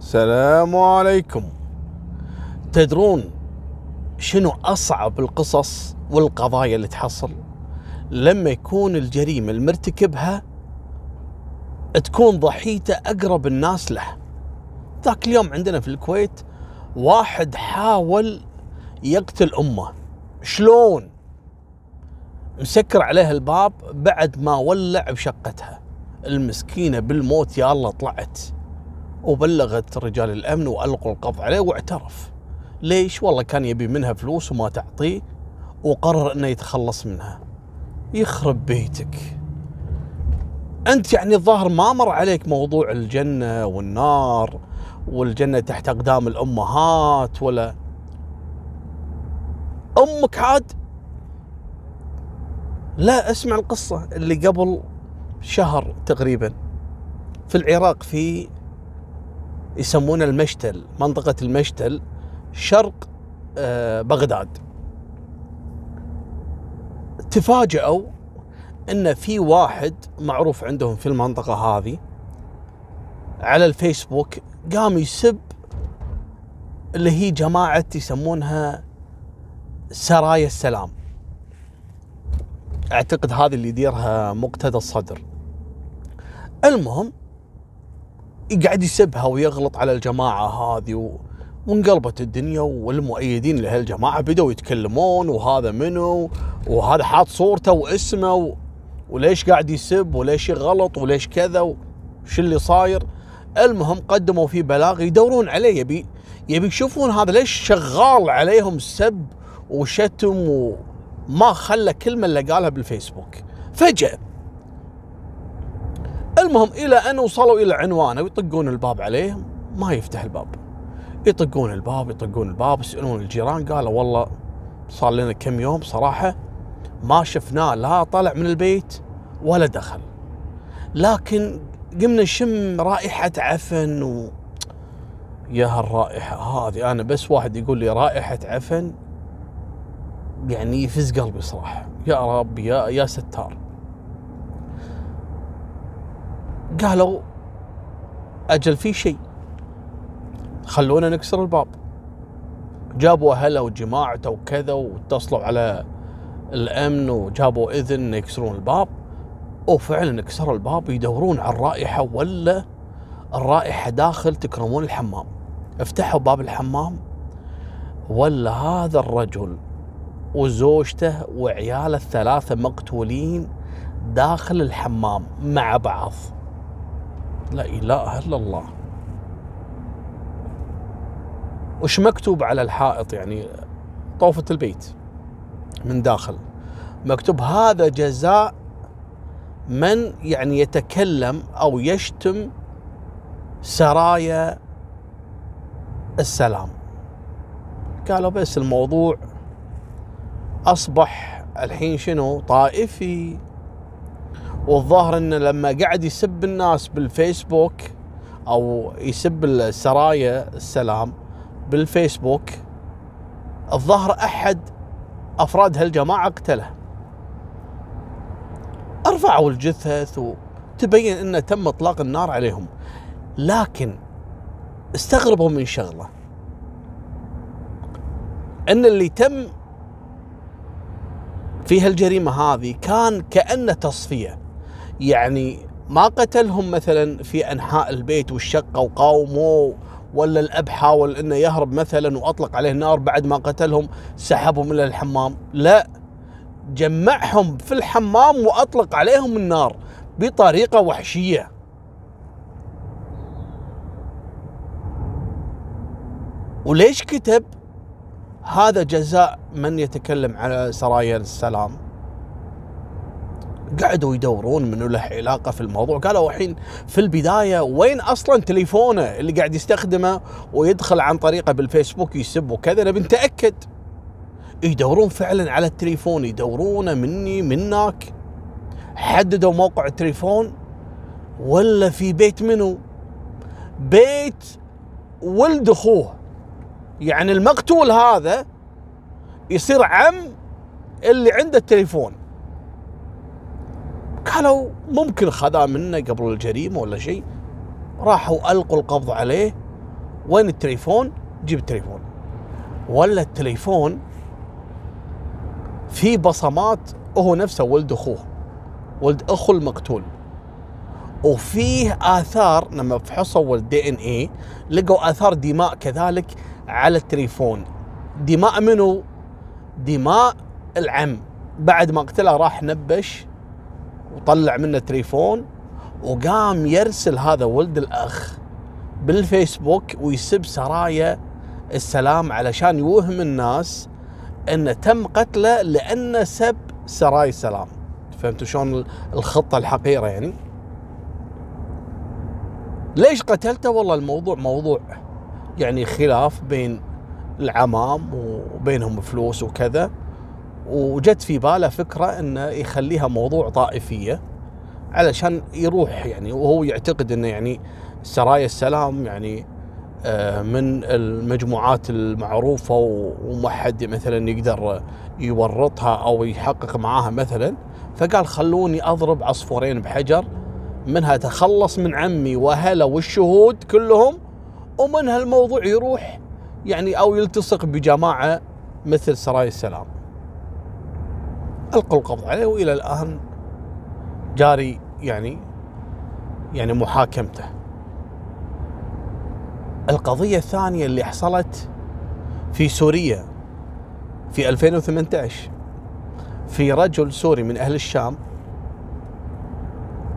السلام عليكم. تدرون شنو أصعب القصص والقضايا اللي تحصل؟ لما يكون الجريمة المرتكبها تكون ضحيتة أقرب الناس له. ذاك اليوم عندنا في الكويت واحد حاول يقتل أمه. شلون؟ مسكر عليها الباب بعد ما ولع بشقتها. المسكينة بالموت يا الله طلعت. وبلغت رجال الأمن وألقوا القبض عليه واعترف. ليش؟ والله كان يبي منها فلوس وما تعطيه وقرر إنه يتخلص منها. يخرب بيتك. أنت يعني الظاهر ما مر عليك موضوع الجنة والنار والجنة تحت أقدام الأمهات ولا؟ أمك عاد؟ لا اسمع القصة اللي قبل شهر تقريبا. في العراق في يسمونه المشتل منطقة المشتل شرق آه، بغداد. تفاجأوا إن في واحد معروف عندهم في المنطقة هذه على الفيسبوك قام يسب اللي هي جماعة يسمونها سرايا السلام. أعتقد هذه اللي يديرها مقتدى الصدر. المهم يقعد يسبها ويغلط على الجماعة هذه و... وانقلبت الدنيا والمؤيدين لهالجماعة بدأوا يتكلمون وهذا منو وهذا حاط صورته واسمه و... وليش قاعد يسب وليش يغلط وليش كذا وش اللي صاير؟ المهم قدموا فيه بلاغ يدورون عليه يبي يبي يشوفون هذا ليش شغال عليهم سب وشتم وما خلى كلمة اللي قالها بالفيسبوك. فجأة المهم إلى أن وصلوا إلى عنوانه ويطقون الباب عليه ما يفتح الباب. يطقون الباب يطقون الباب يسألون الجيران قالوا والله صار لنا كم يوم صراحة ما شفناه لا طلع من البيت ولا دخل. لكن قمنا نشم رائحة عفن و يا هالرائحة هذه أنا بس واحد يقول لي رائحة عفن يعني يفز قلبي صراحة. يا رب يا يا ستار. قالوا أجل في شيء خلونا نكسر الباب. جابوا أهله وجماعته وكذا واتصلوا على الأمن وجابوا إذن يكسرون الباب. وفعلا كسروا الباب يدورون على الرائحة ولا الرائحة داخل تكرمون الحمام. افتحوا باب الحمام ولا هذا الرجل وزوجته وعياله الثلاثة مقتولين داخل الحمام مع بعض. لا إله إلا الله. وش مكتوب على الحائط يعني؟ طوفة البيت من داخل. مكتوب هذا جزاء من يعني يتكلم أو يشتم سرايا السلام. قالوا بس الموضوع أصبح الحين شنو؟ طائفي. والظاهر إنه لما قاعد يسب الناس بالفيسبوك أو يسب السرايا السلام بالفيسبوك الظاهر أحد أفراد هالجماعة قتله. أرفعوا الجثث وتبين انه تم إطلاق النار عليهم. لكن استغربوا من شغلة. إن اللي تم في هالجريمة هذه كان كأنه تصفية. يعني ما قتلهم مثلا في أنحاء البيت والشقة وقاوموه ولا الاب حاول إنه يهرب مثلا وأطلق عليه النار بعد ما قتلهم سحبهم إلى الحمام. لا جمعهم في الحمام وأطلق عليهم النار بطريقة وحشية. وليش كتب هذا جزاء من يتكلم على سرايا السلام؟ قعدوا يدورون منو له علاقة في الموضوع. قالوا الحين في البداية وين أصلا تليفونه اللي قاعد يستخدمه ويدخل عن طريقه بالفيسبوك يسب وكذا؟ نبي نتأكد. يدورون فعلا على التليفون يدورونه مني منك. حددوا موقع التليفون ولا في بيت منو؟ بيت ولد أخوه. يعني المقتول هذا يصير عم اللي عنده التليفون. قالوا ممكن خذا منه قبل الجريمة ولا شيء. راحوا ألقوا القبض عليه. وين التليفون؟ جيب التليفون. ولا التليفون في بصمات هو نفسه ولد أخوه. ولد أخو المقتول. وفيه آثار لما فحصوا الدي إن اي لقوا آثار دماء كذلك على التليفون. دماء منو؟ دماء العم. بعد ما قتله راح نبش وطلع منه تليفون وقام يرسل هذا ولد الأخ بالفيسبوك ويسب سرايا السلام علشان يوهم الناس انه تم قتله لأنه سب سراي السلام فهمتوا شلون الخطة الحقيرة يعني؟ ليش قتلته؟ والله الموضوع موضوع يعني خلاف بين العمام وبينهم فلوس وكذا. وجت في باله فكرة إنه يخليها موضوع طائفية علشان يروح يعني وهو يعتقد إنه يعني سرايا السلام يعني آه، من المجموعات المعروفة وما حد مثلا يقدر يورطها أو يحقق معاها مثلا فقال خلوني أضرب عصفورين بحجر منها تخلص من عمي واهله والشهود كلهم ومنها الموضوع يروح يعني أو يلتصق بجماعة مثل سرايا السلام. ألقوا القبض عليه وإلى الآن جاري يعني يعني محاكمته. القضية الثانية اللي حصلت في سوريا في 2018 في رجل سوري من أهل الشام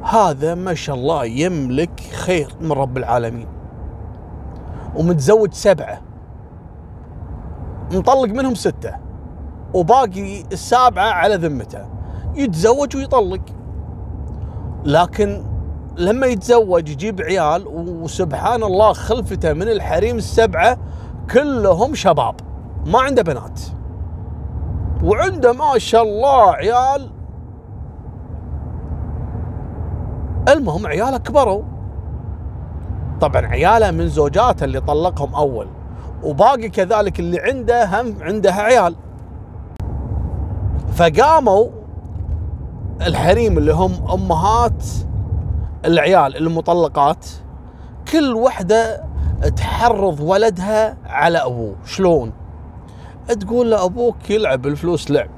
هذا ما شاء الله يملك خير من رب العالمين ومتزوج سبعة مطلق منهم ستة وباقي السابعة على ذمته. يتزوج ويطلق. لكن لما يتزوج يجيب عيال وسبحان الله خلفته من الحريم السبعة كلهم شباب ما عنده بنات. وعنده ما شاء الله عيال. المهم عياله كبروا. طبعا عياله من زوجاته اللي طلقهم أول وباقي كذلك اللي عنده هم عندها عيال. فقاموا الحريم اللي هم أمهات العيال المطلقات كل وحدة تحرض ولدها على أبوه. شلون؟ تقول له أبوك يلعب الفلوس لعب.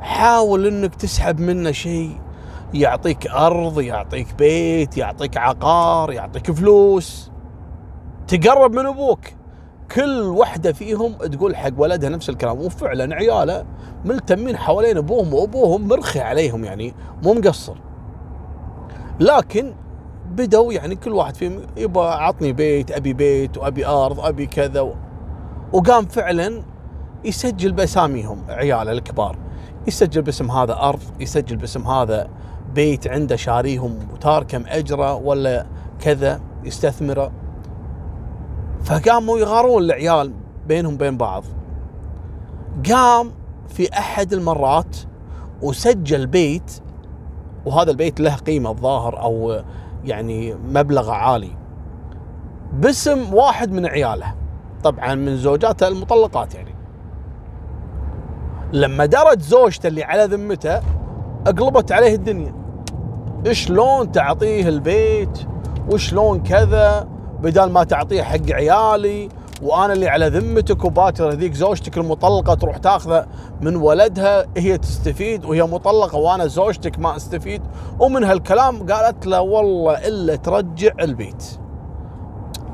حاول إنك تسحب منه شيء يعطيك أرض يعطيك بيت يعطيك عقار يعطيك فلوس. تقرب من أبوك. كل وحدة فيهم تقول حق ولدها نفس الكلام. وفعلا عياله ملتمين حوالين أبوهم وأبوهم مرخي عليهم يعني مو مقصر. لكن بدوا يعني كل واحد فيهم يبغى عطني بيت أبي بيت وأبي أرض أبي كذا. وقام فعلا يسجل بأساميهم عياله الكبار. يسجل باسم هذا أرض يسجل باسم هذا بيت عنده شاريهم وتاركه مأجره ولا كذا يستثمره. فقاموا يغارون العيال بينهم بين بعض. قام في أحد المرات وسجل بيت وهذا البيت له قيمة الظاهر أو يعني مبلغ عالي باسم واحد من عياله طبعا من زوجاته المطلقات يعني. لما درت زوجته اللي على ذمته أقلبت عليه الدنيا. شلون تعطيه البيت؟ وشلون كذا؟ بدال ما تعطيه حق عيالي وأنا اللي على ذمتك وباكر هذيك زوجتك المطلقة تروح تاخذه من ولدها هي تستفيد وهي مطلقة وأنا زوجتك ما أستفيد ومن هالكلام قالت له والله إلا ترجع البيت.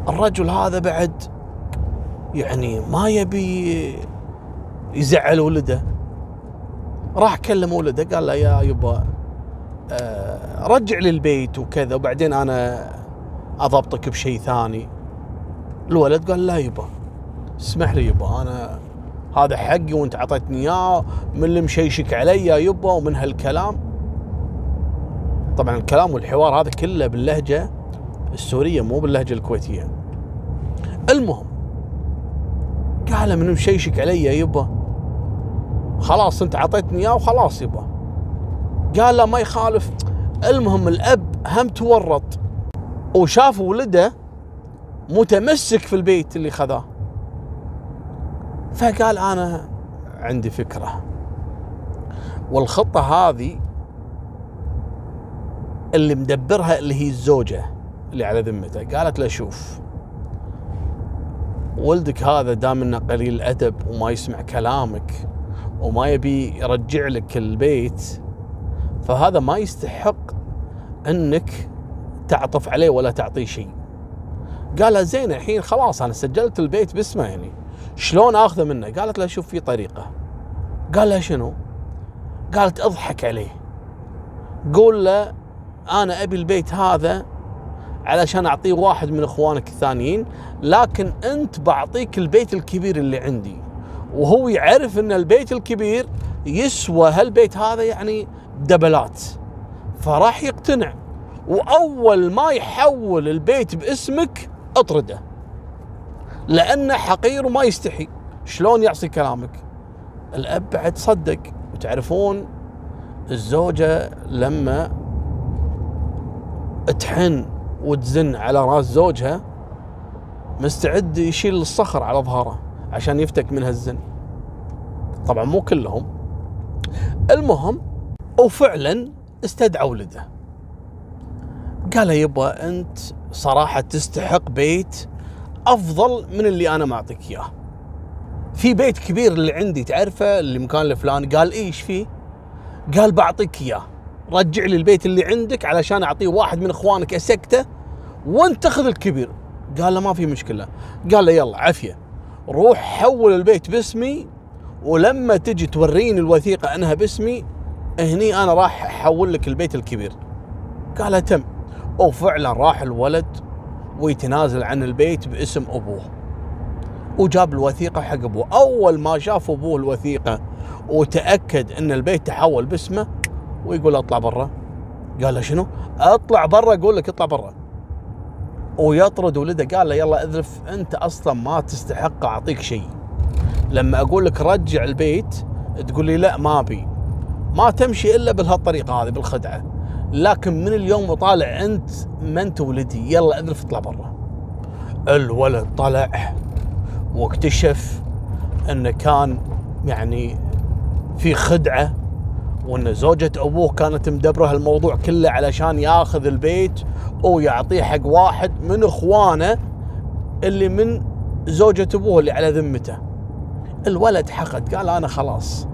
الرجل هذا بعد يعني ما يبي يزعل ولده راح كلم ولده قال له يا يبا آه، رجع لي البيت وكذا وبعدين أنا أضبطك بشيء ثاني. الولد قال لا يبا. اسمح لي يبا أنا هذا حقي وأنت أعطيتني إياه من اللي مشيشك علي يبا ومن هالكلام. طبعا الكلام والحوار هذا كله باللهجة السورية مو باللهجة الكويتية. المهم قال من مشيشك علي يبا. خلاص أنت أعطيتني إياه وخلاص يبا. قال له ما يخالف. المهم الأب هم تورط. وشاف ولده متمسك في البيت اللي خذاه. فقال أنا عندي فكرة. والخطة هذه اللي مدبرها اللي هي الزوجة اللي على ذمته. قالت له شوف ولدك هذا دام إنه قليل الأدب وما يسمع كلامك وما يبي يرجع لك البيت فهذا ما يستحق إنك تعطف عليه ولا تعطيه شيء. قال زين الحين خلاص أنا سجلت البيت باسمه يعني شلون آخذه منه؟ قالت له شوف في طريقة. قال لها شنو؟ قالت اضحك عليه. قول له أنا أبي البيت هذا علشان أعطيه واحد من إخوانك الثانيين لكن أنت بعطيك البيت الكبير اللي عندي. وهو يعرف إن البيت الكبير يسوى هالبيت هذا يعني دبلات. فراح يقتنع. وأول ما يحول البيت باسمك اطرده. لأنه حقير وما يستحي. شلون يعصي كلامك؟ الأب بعد صدق. وتعرفون الزوجة لما تحن وتزن على راس زوجها مستعد يشيل الصخر على ظهره عشان يفتك من هالزن طبعا مو كلهم. المهم وفعلا استدعى ولده. قال يبا أنت صراحة تستحق بيت أفضل من اللي أنا معطيك إياه. في بيت كبير اللي عندي تعرفه؟ اللي مكان الفلاني قال إيش فيه؟ قال بعطيك إياه. رجع لي البيت اللي عندك علشان أعطيه واحد من إخوانك أسكته وأنت تاخذ الكبير. قال له ما في مشكلة. قال له يلا عافية. روح حول البيت باسمي ولما تجي توريني الوثيقة أنها باسمي هني أنا راح أحول لك البيت الكبير. قال تم. وفعلا راح الولد ويتنازل عن البيت باسم ابوه. وجاب الوثيقة حق ابوه. اول ما شاف ابوه الوثيقة وتأكد ان البيت تحول باسمه ويقول اطلع برا. قال له شنو؟ اطلع برا أقول لك اطلع برا. ويطرد ولده قال له يلا اذرف انت أصلا ما تستحق اعطيك شيء. لما أقول لك رجع البيت تقول لي لا ما ابي. ما تمشي إلا بهالطريقه هذه بالخدعة. لكن من اليوم وطالع أنت ما أنت ولدي. يلا اذرف اطلع برا. الولد طلع واكتشف انه كان يعني في خدعة وأن زوجة أبوه كانت مدبرة الموضوع كله علشان ياخذ البيت ويعطيه حق واحد من إخوانه اللي من زوجة أبوه اللي على ذمته. الولد حقد قال أنا خلاص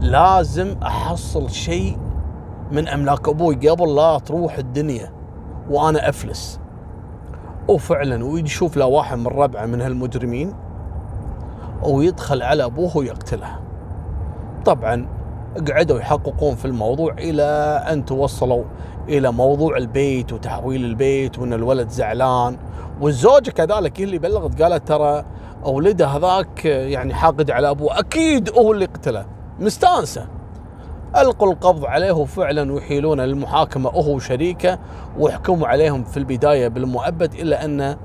لازم أحصل شيء من أملاك أبوي قبل لا تروح الدنيا وأنا أفلس. وفعلا ويشوف له واحد من ربعة من هالمجرمين ويدخل على أبوه ويقتله. طبعا قعدوا يحققون في الموضوع إلى أن توصلوا إلى موضوع البيت وتحويل البيت وإن الولد زعلان. والزوجه كذلك هي اللي بلغت قالت ترى ولده هذاك يعني حاقد على أبوه. أكيد هو اللي قتله. مستانسة. ألقوا القبض عليه وفعلا ويحيلون للمحاكمه هو وشريكه وحكموا عليهم في البداية بالمؤبد إلا أن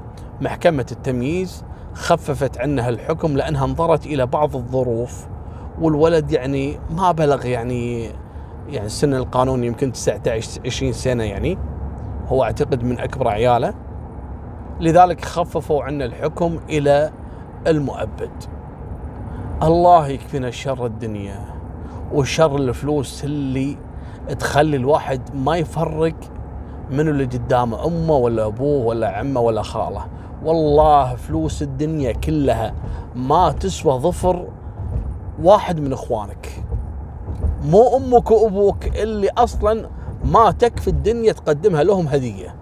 محكمة التمييز خففت عنها الحكم لأنها انظرت إلى بعض الظروف والولد يعني ما بلغ يعني يعني السن القانوني يمكن 19 20 سنة يعني هو أعتقد من أكبر عياله. لذلك خففوا عنا الحكم إلى المؤبد. الله يكفينا شر الدنيا. وشر الفلوس اللي تخلي الواحد ما يفرق منو اللي قدامه أمه ولا أبوه ولا عمه ولا خاله. والله فلوس الدنيا كلها ما تسوى ظفر واحد من إخوانك. مو أمك وأبوك اللي أصلا ما تكفي الدنيا تقدمها لهم هدية.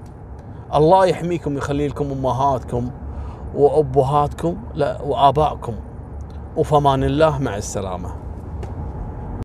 الله يحميكم ويخلي لكم أمهاتكم وأبهاتكم لا وآبائكم. وفمان الله مع السلامة.